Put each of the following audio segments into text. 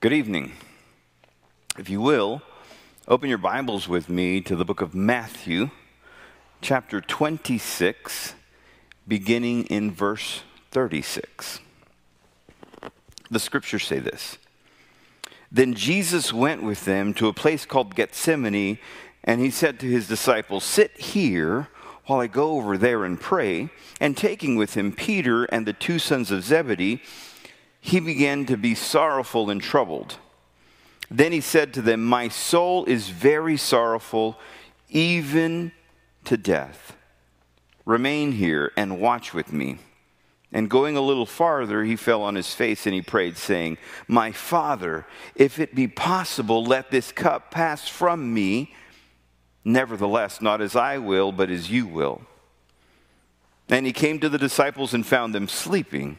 Good evening. If you will, open your Bibles with me to the book of Matthew, chapter 26, beginning in verse 36. The scriptures say this Then Jesus went with them to a place called Gethsemane, and he said to his disciples, Sit here while I go over there and pray. And taking with him Peter and the two sons of Zebedee, he began to be sorrowful and troubled. Then he said to them, My soul is very sorrowful, even to death. Remain here and watch with me. And going a little farther, he fell on his face and he prayed, saying, My Father, if it be possible, let this cup pass from me. Nevertheless, not as I will, but as you will. And he came to the disciples and found them sleeping.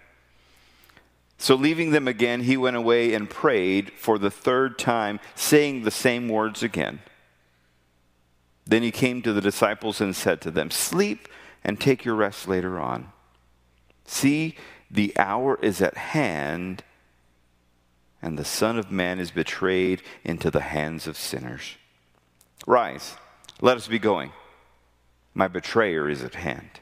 So, leaving them again, he went away and prayed for the third time, saying the same words again. Then he came to the disciples and said to them, Sleep and take your rest later on. See, the hour is at hand, and the Son of Man is betrayed into the hands of sinners. Rise, let us be going. My betrayer is at hand.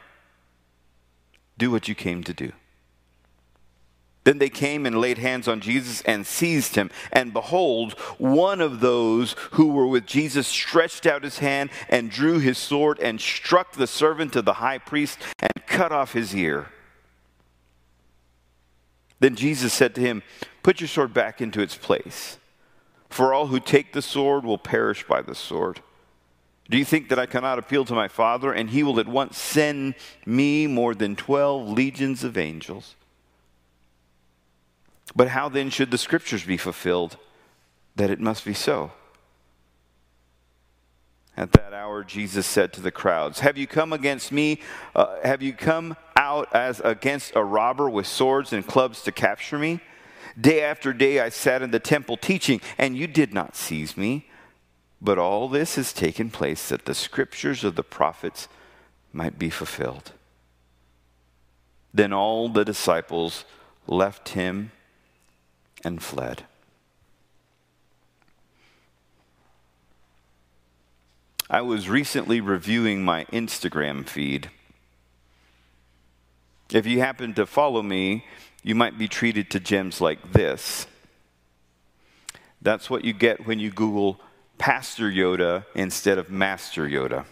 do what you came to do. Then they came and laid hands on Jesus and seized him. And behold, one of those who were with Jesus stretched out his hand and drew his sword and struck the servant of the high priest and cut off his ear. Then Jesus said to him, Put your sword back into its place, for all who take the sword will perish by the sword. Do you think that I cannot appeal to my Father, and he will at once send me more than 12 legions of angels? But how then should the scriptures be fulfilled that it must be so? At that hour, Jesus said to the crowds, Have you come against me? Uh, have you come out as against a robber with swords and clubs to capture me? Day after day I sat in the temple teaching, and you did not seize me. But all this has taken place that the scriptures of the prophets might be fulfilled. Then all the disciples left him and fled. I was recently reviewing my Instagram feed. If you happen to follow me, you might be treated to gems like this. That's what you get when you Google Pastor Yoda instead of Master Yoda.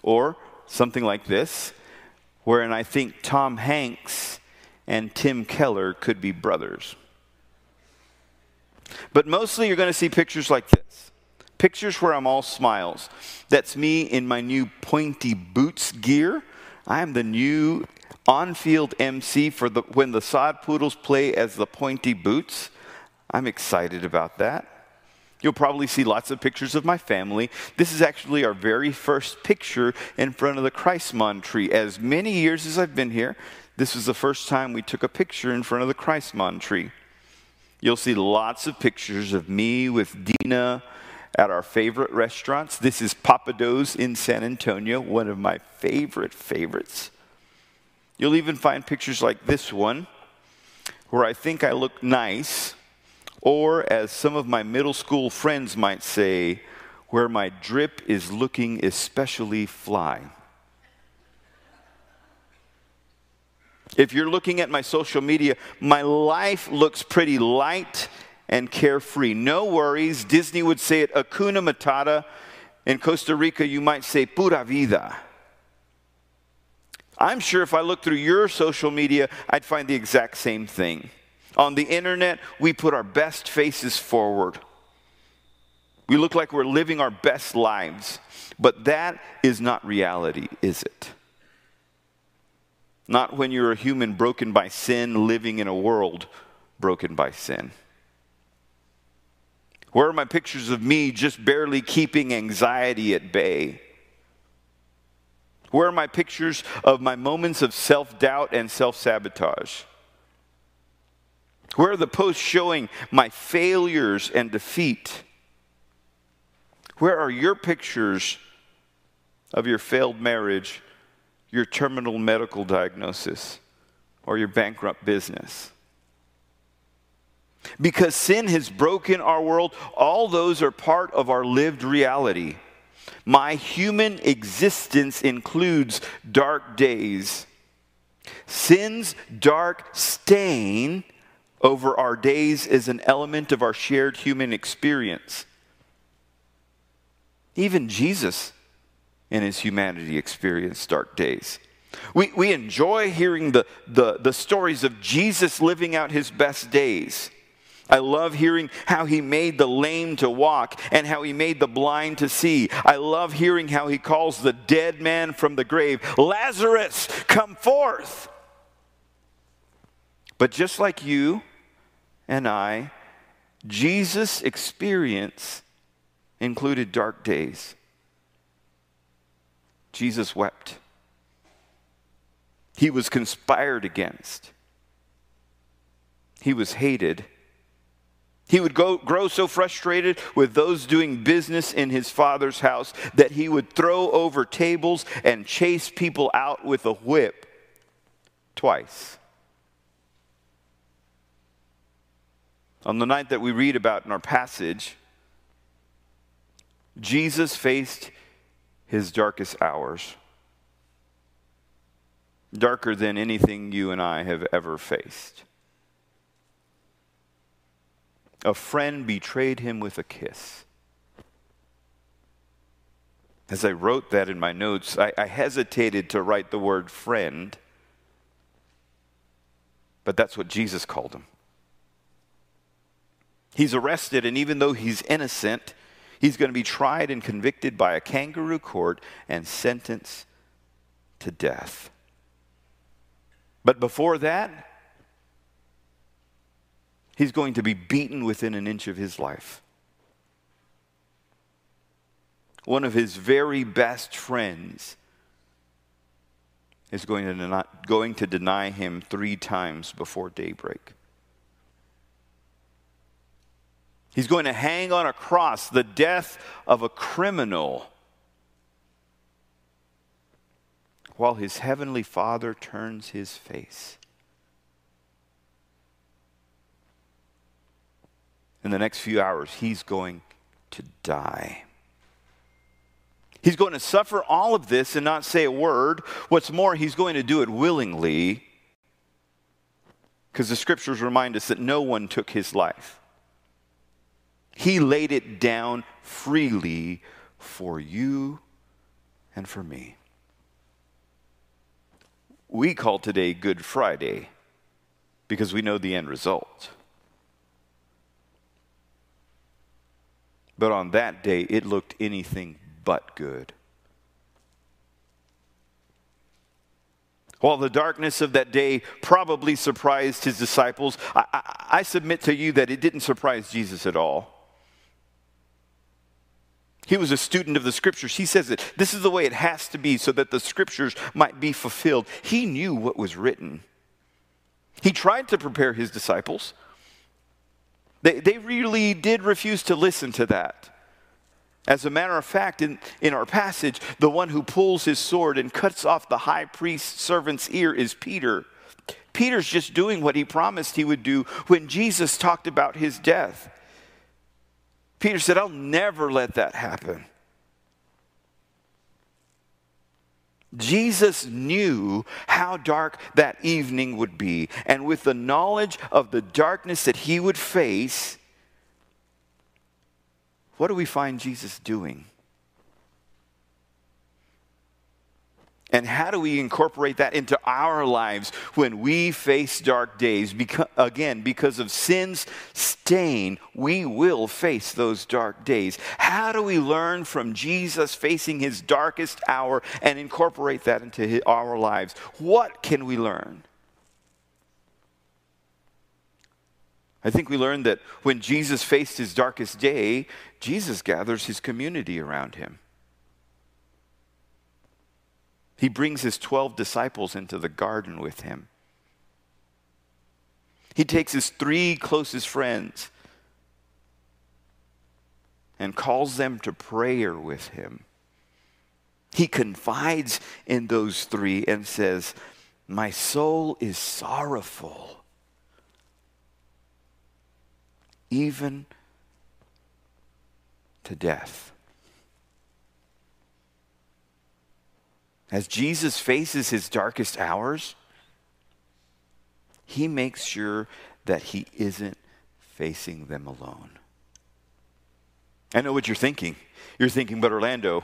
Or something like this, wherein I think Tom Hanks and Tim Keller could be brothers. But mostly you're going to see pictures like this pictures where I'm all smiles. That's me in my new pointy boots gear. I am the new on field MC for the, when the sod poodles play as the pointy boots. I'm excited about that. You'll probably see lots of pictures of my family. This is actually our very first picture in front of the Chrismon tree. As many years as I've been here, this was the first time we took a picture in front of the Chrismon tree. You'll see lots of pictures of me with Dina at our favorite restaurants. This is Pappadeaux's in San Antonio, one of my favorite favorites. You'll even find pictures like this one, where I think I look nice or, as some of my middle school friends might say, where my drip is looking especially fly. If you're looking at my social media, my life looks pretty light and carefree. No worries. Disney would say it Hakuna Matata. In Costa Rica, you might say pura vida. I'm sure if I look through your social media, I'd find the exact same thing. On the internet, we put our best faces forward. We look like we're living our best lives. But that is not reality, is it? Not when you're a human broken by sin, living in a world broken by sin. Where are my pictures of me just barely keeping anxiety at bay? Where are my pictures of my moments of self doubt and self sabotage? Where are the posts showing my failures and defeat? Where are your pictures of your failed marriage, your terminal medical diagnosis, or your bankrupt business? Because sin has broken our world, all those are part of our lived reality. My human existence includes dark days. Sin's dark stain over our days is an element of our shared human experience. Even Jesus in his humanity experienced dark days. We, we enjoy hearing the, the, the stories of Jesus living out his best days. I love hearing how he made the lame to walk and how he made the blind to see. I love hearing how he calls the dead man from the grave, Lazarus, come forth. But just like you and I, Jesus' experience included dark days. Jesus wept. He was conspired against. He was hated he would go, grow so frustrated with those doing business in his father's house that he would throw over tables and chase people out with a whip twice. On the night that we read about in our passage, Jesus faced his darkest hours, darker than anything you and I have ever faced. A friend betrayed him with a kiss. As I wrote that in my notes, I, I, hesitated to write the word friend, but that's what Jesus called him. He's arrested, and even though he's innocent, he's going to be tried and convicted by a kangaroo court and sentenced to death. But before that, he's going to be beaten within an inch of his life. One of his very best friends is going to, deny, going to deny him three times before daybreak. He's going to hang on a cross, the death of a criminal, while his heavenly Father turns his face. in the next few hours, he's going to die. He's going to suffer all of this and not say a word. What's more, he's going to do it willingly because the scriptures remind us that no one took his life. He laid it down freely for you and for me. We call today Good Friday because we know the end result. But on that day, it looked anything but good. While the darkness of that day probably surprised his disciples, I, I, I, submit to you that it didn't surprise Jesus at all. He was a student of the scriptures. He says that this is the way it has to be so that the scriptures might be fulfilled. He knew what was written. He tried to prepare his disciples. They, they really did refuse to listen to that. As a matter of fact, in, in our passage, the one who pulls his sword and cuts off the high priest's servant's ear is Peter. Peter's just doing what he promised he would do when Jesus talked about his death. Peter said, I'll never let that happen. Jesus knew how dark that evening would be. And with the knowledge of the darkness that he would face, what do we find Jesus doing? And how do we incorporate that into our lives when we face dark days? Because, again, because of sin's stain, we will face those dark days. How do we learn from Jesus facing his darkest hour and incorporate that into his, our lives? What can we learn? I think we learned that when Jesus faced his darkest day, Jesus gathers his community around him. He brings his 12 disciples into the garden with him. He takes his three closest friends and calls them to prayer with him. He confides in those three and says, My soul is sorrowful, even to death. As Jesus faces his darkest hours, he makes sure that he isn't facing them alone. I know what you're thinking. You're thinking, but Orlando,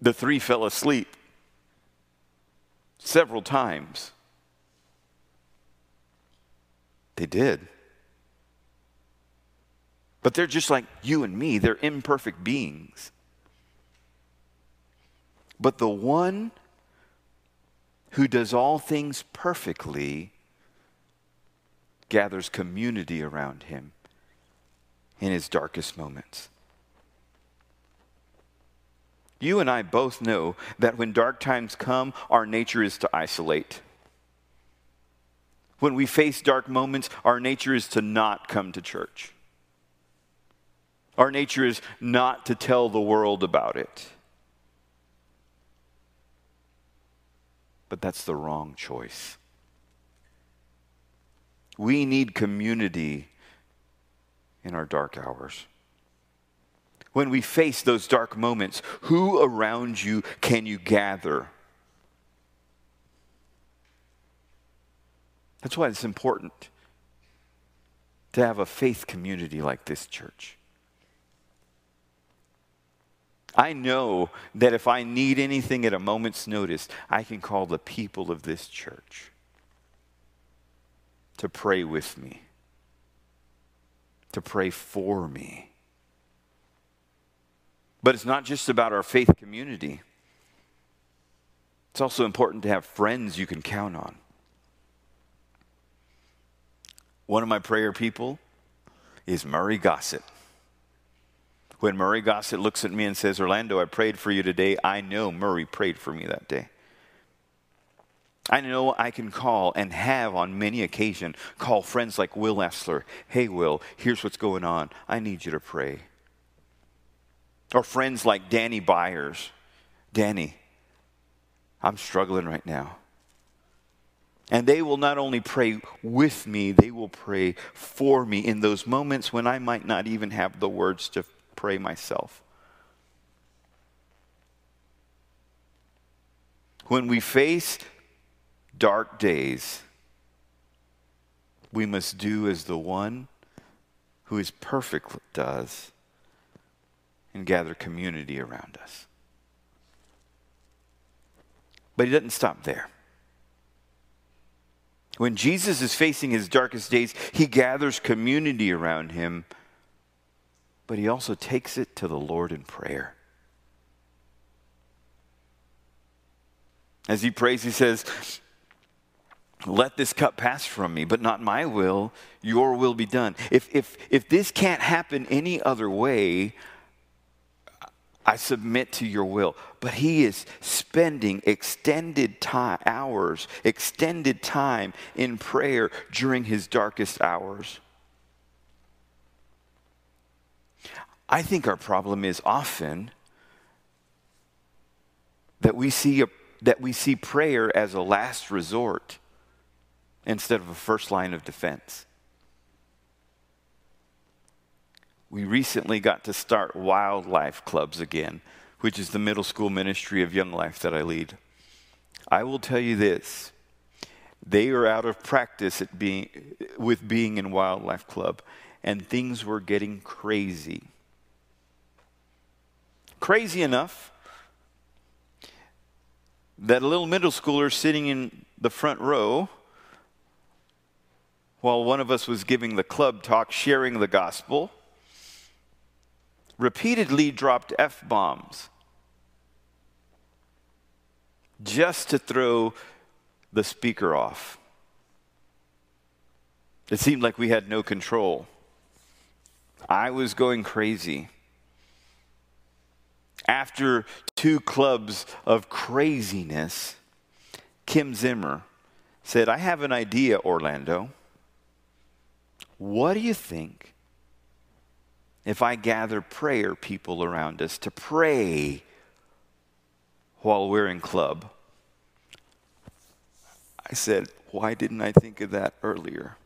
the three fell asleep several times. They did. But they're just like you and me, they're imperfect beings. But the one who does all things perfectly gathers community around him in his darkest moments. You and I both know that when dark times come, our nature is to isolate. When we face dark moments, our nature is to not come to church. Our nature is not to tell the world about it. But that's the wrong choice. We need community in our dark hours. When we face those dark moments, who around you can you gather? That's why it's important to have a faith community like this church. I know that if I need anything at a moment's notice, I can call the people of this church to pray with me, to pray for me. But it's not just about our faith community. It's also important to have friends you can count on. One of my prayer people is Murray Gossett. When Murray Gossett looks at me and says, Orlando, I prayed for you today, I know Murray prayed for me that day. I know I can call and have on many occasions call friends like Will Essler. Hey, Will, here's what's going on. I need you to pray. Or friends like Danny Byers. Danny, I'm struggling right now. And they will not only pray with me, they will pray for me in those moments when I might not even have the words to pray myself. When we face dark days, we must do as the one who is perfect does and gather community around us. But he doesn't stop there. When Jesus is facing his darkest days, he gathers community around him but he also takes it to the Lord in prayer. As he prays, he says, Let this cup pass from me, but not my will, your will be done. If, if, if this can't happen any other way, I submit to your will. But he is spending extended time, hours, extended time in prayer during his darkest hours. I think our problem is often that we see, a, that we see prayer as a last resort instead of a first line of defense. We recently got to start WyldLife clubs again, which is the middle school ministry of Young Life that I lead. I will tell you this they are out of practice at being, with being in WyldLife club and things were getting crazy. Crazy enough that a little middle schooler sitting in the front row while one of us was giving the club talk, sharing the gospel, repeatedly dropped F bombs just to throw the speaker off. It seemed like we had no control. I was going crazy. After two clubs of craziness, Kim Zimmer said, I have an idea, Orlando. What do you think if I gather prayer people around us to pray while we're in club? I said, Why didn't I think of that earlier?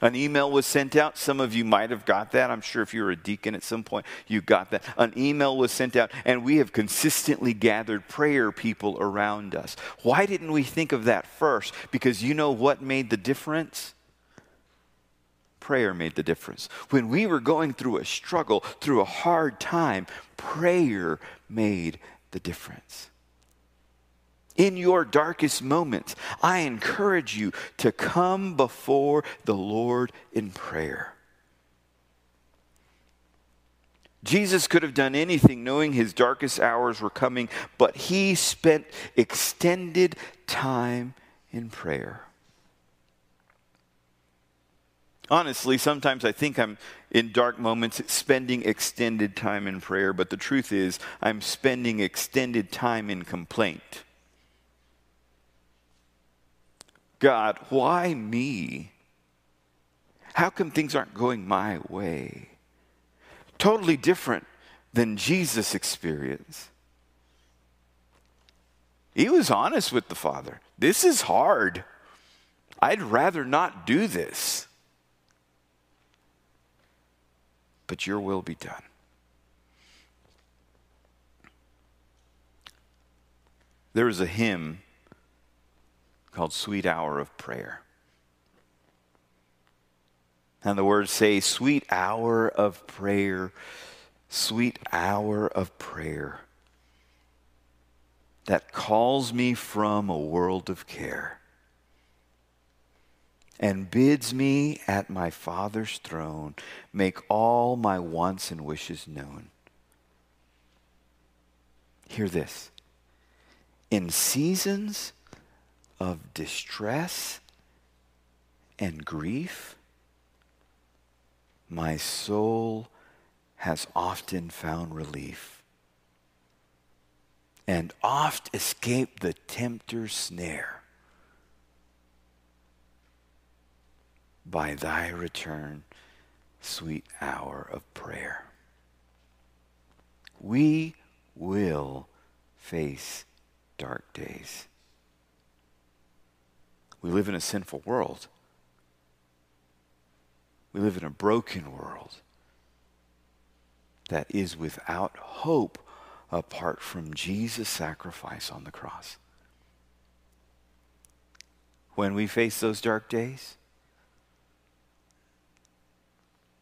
An email was sent out. Some of you might have got that. I'm sure if you were a deacon at some point, you got that. An email was sent out, and we have consistently gathered prayer people around us. Why didn't we think of that first? Because you know what made the difference? Prayer made the difference. When we were going through a struggle, through a hard time, prayer made the difference in your darkest moments, I encourage you to come before the Lord in prayer. Jesus could have done anything knowing his darkest hours were coming, but he spent extended time in prayer. Honestly, sometimes I think I'm in dark moments spending extended time in prayer, but the truth is, I'm spending extended time in complaint. God, why me? How come things aren't going my way? Totally different than Jesus' experience. He was honest with the Father. This is hard. I'd rather not do this. But your will be done. There is a hymn called Sweet Hour of Prayer. And the words say, Sweet hour of prayer, sweet hour of prayer that calls me from a world of care and bids me at my Father's throne make all my wants and wishes known. Hear this. In seasons of distress and grief, my soul has often found relief and oft escaped the tempter's snare. By thy return, sweet hour of prayer. We will face dark days. We live in a sinful world. We live in a broken world that is without hope apart from Jesus' sacrifice on the cross. When we face those dark days,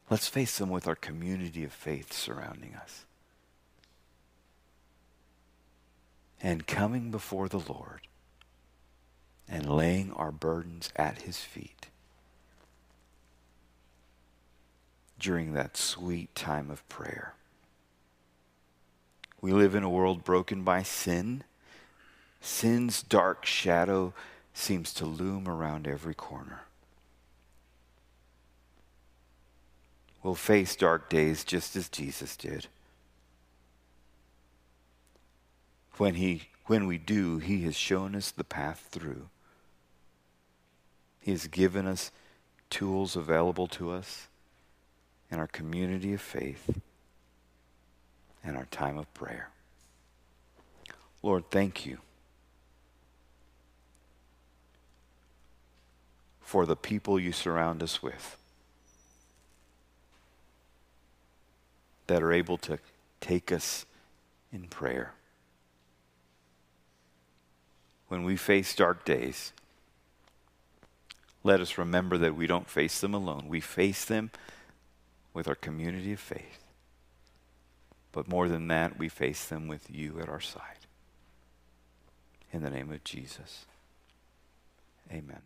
let's face them with our community of faith surrounding us. And coming before the Lord and laying our burdens at his feet during that sweet time of prayer. We live in a world broken by sin. Sin's dark shadow seems to loom around every corner. We'll face dark days just as Jesus did. When, he, when we do, he has shown us the path through. He has given us tools available to us in our community of faith and our time of prayer. Lord, thank you for the people you surround us with that are able to take us in prayer. When we face dark days, let us remember that we don't face them alone. We face them with our community of faith. But more than that, we face them with you at our side. In the name of Jesus. Amen.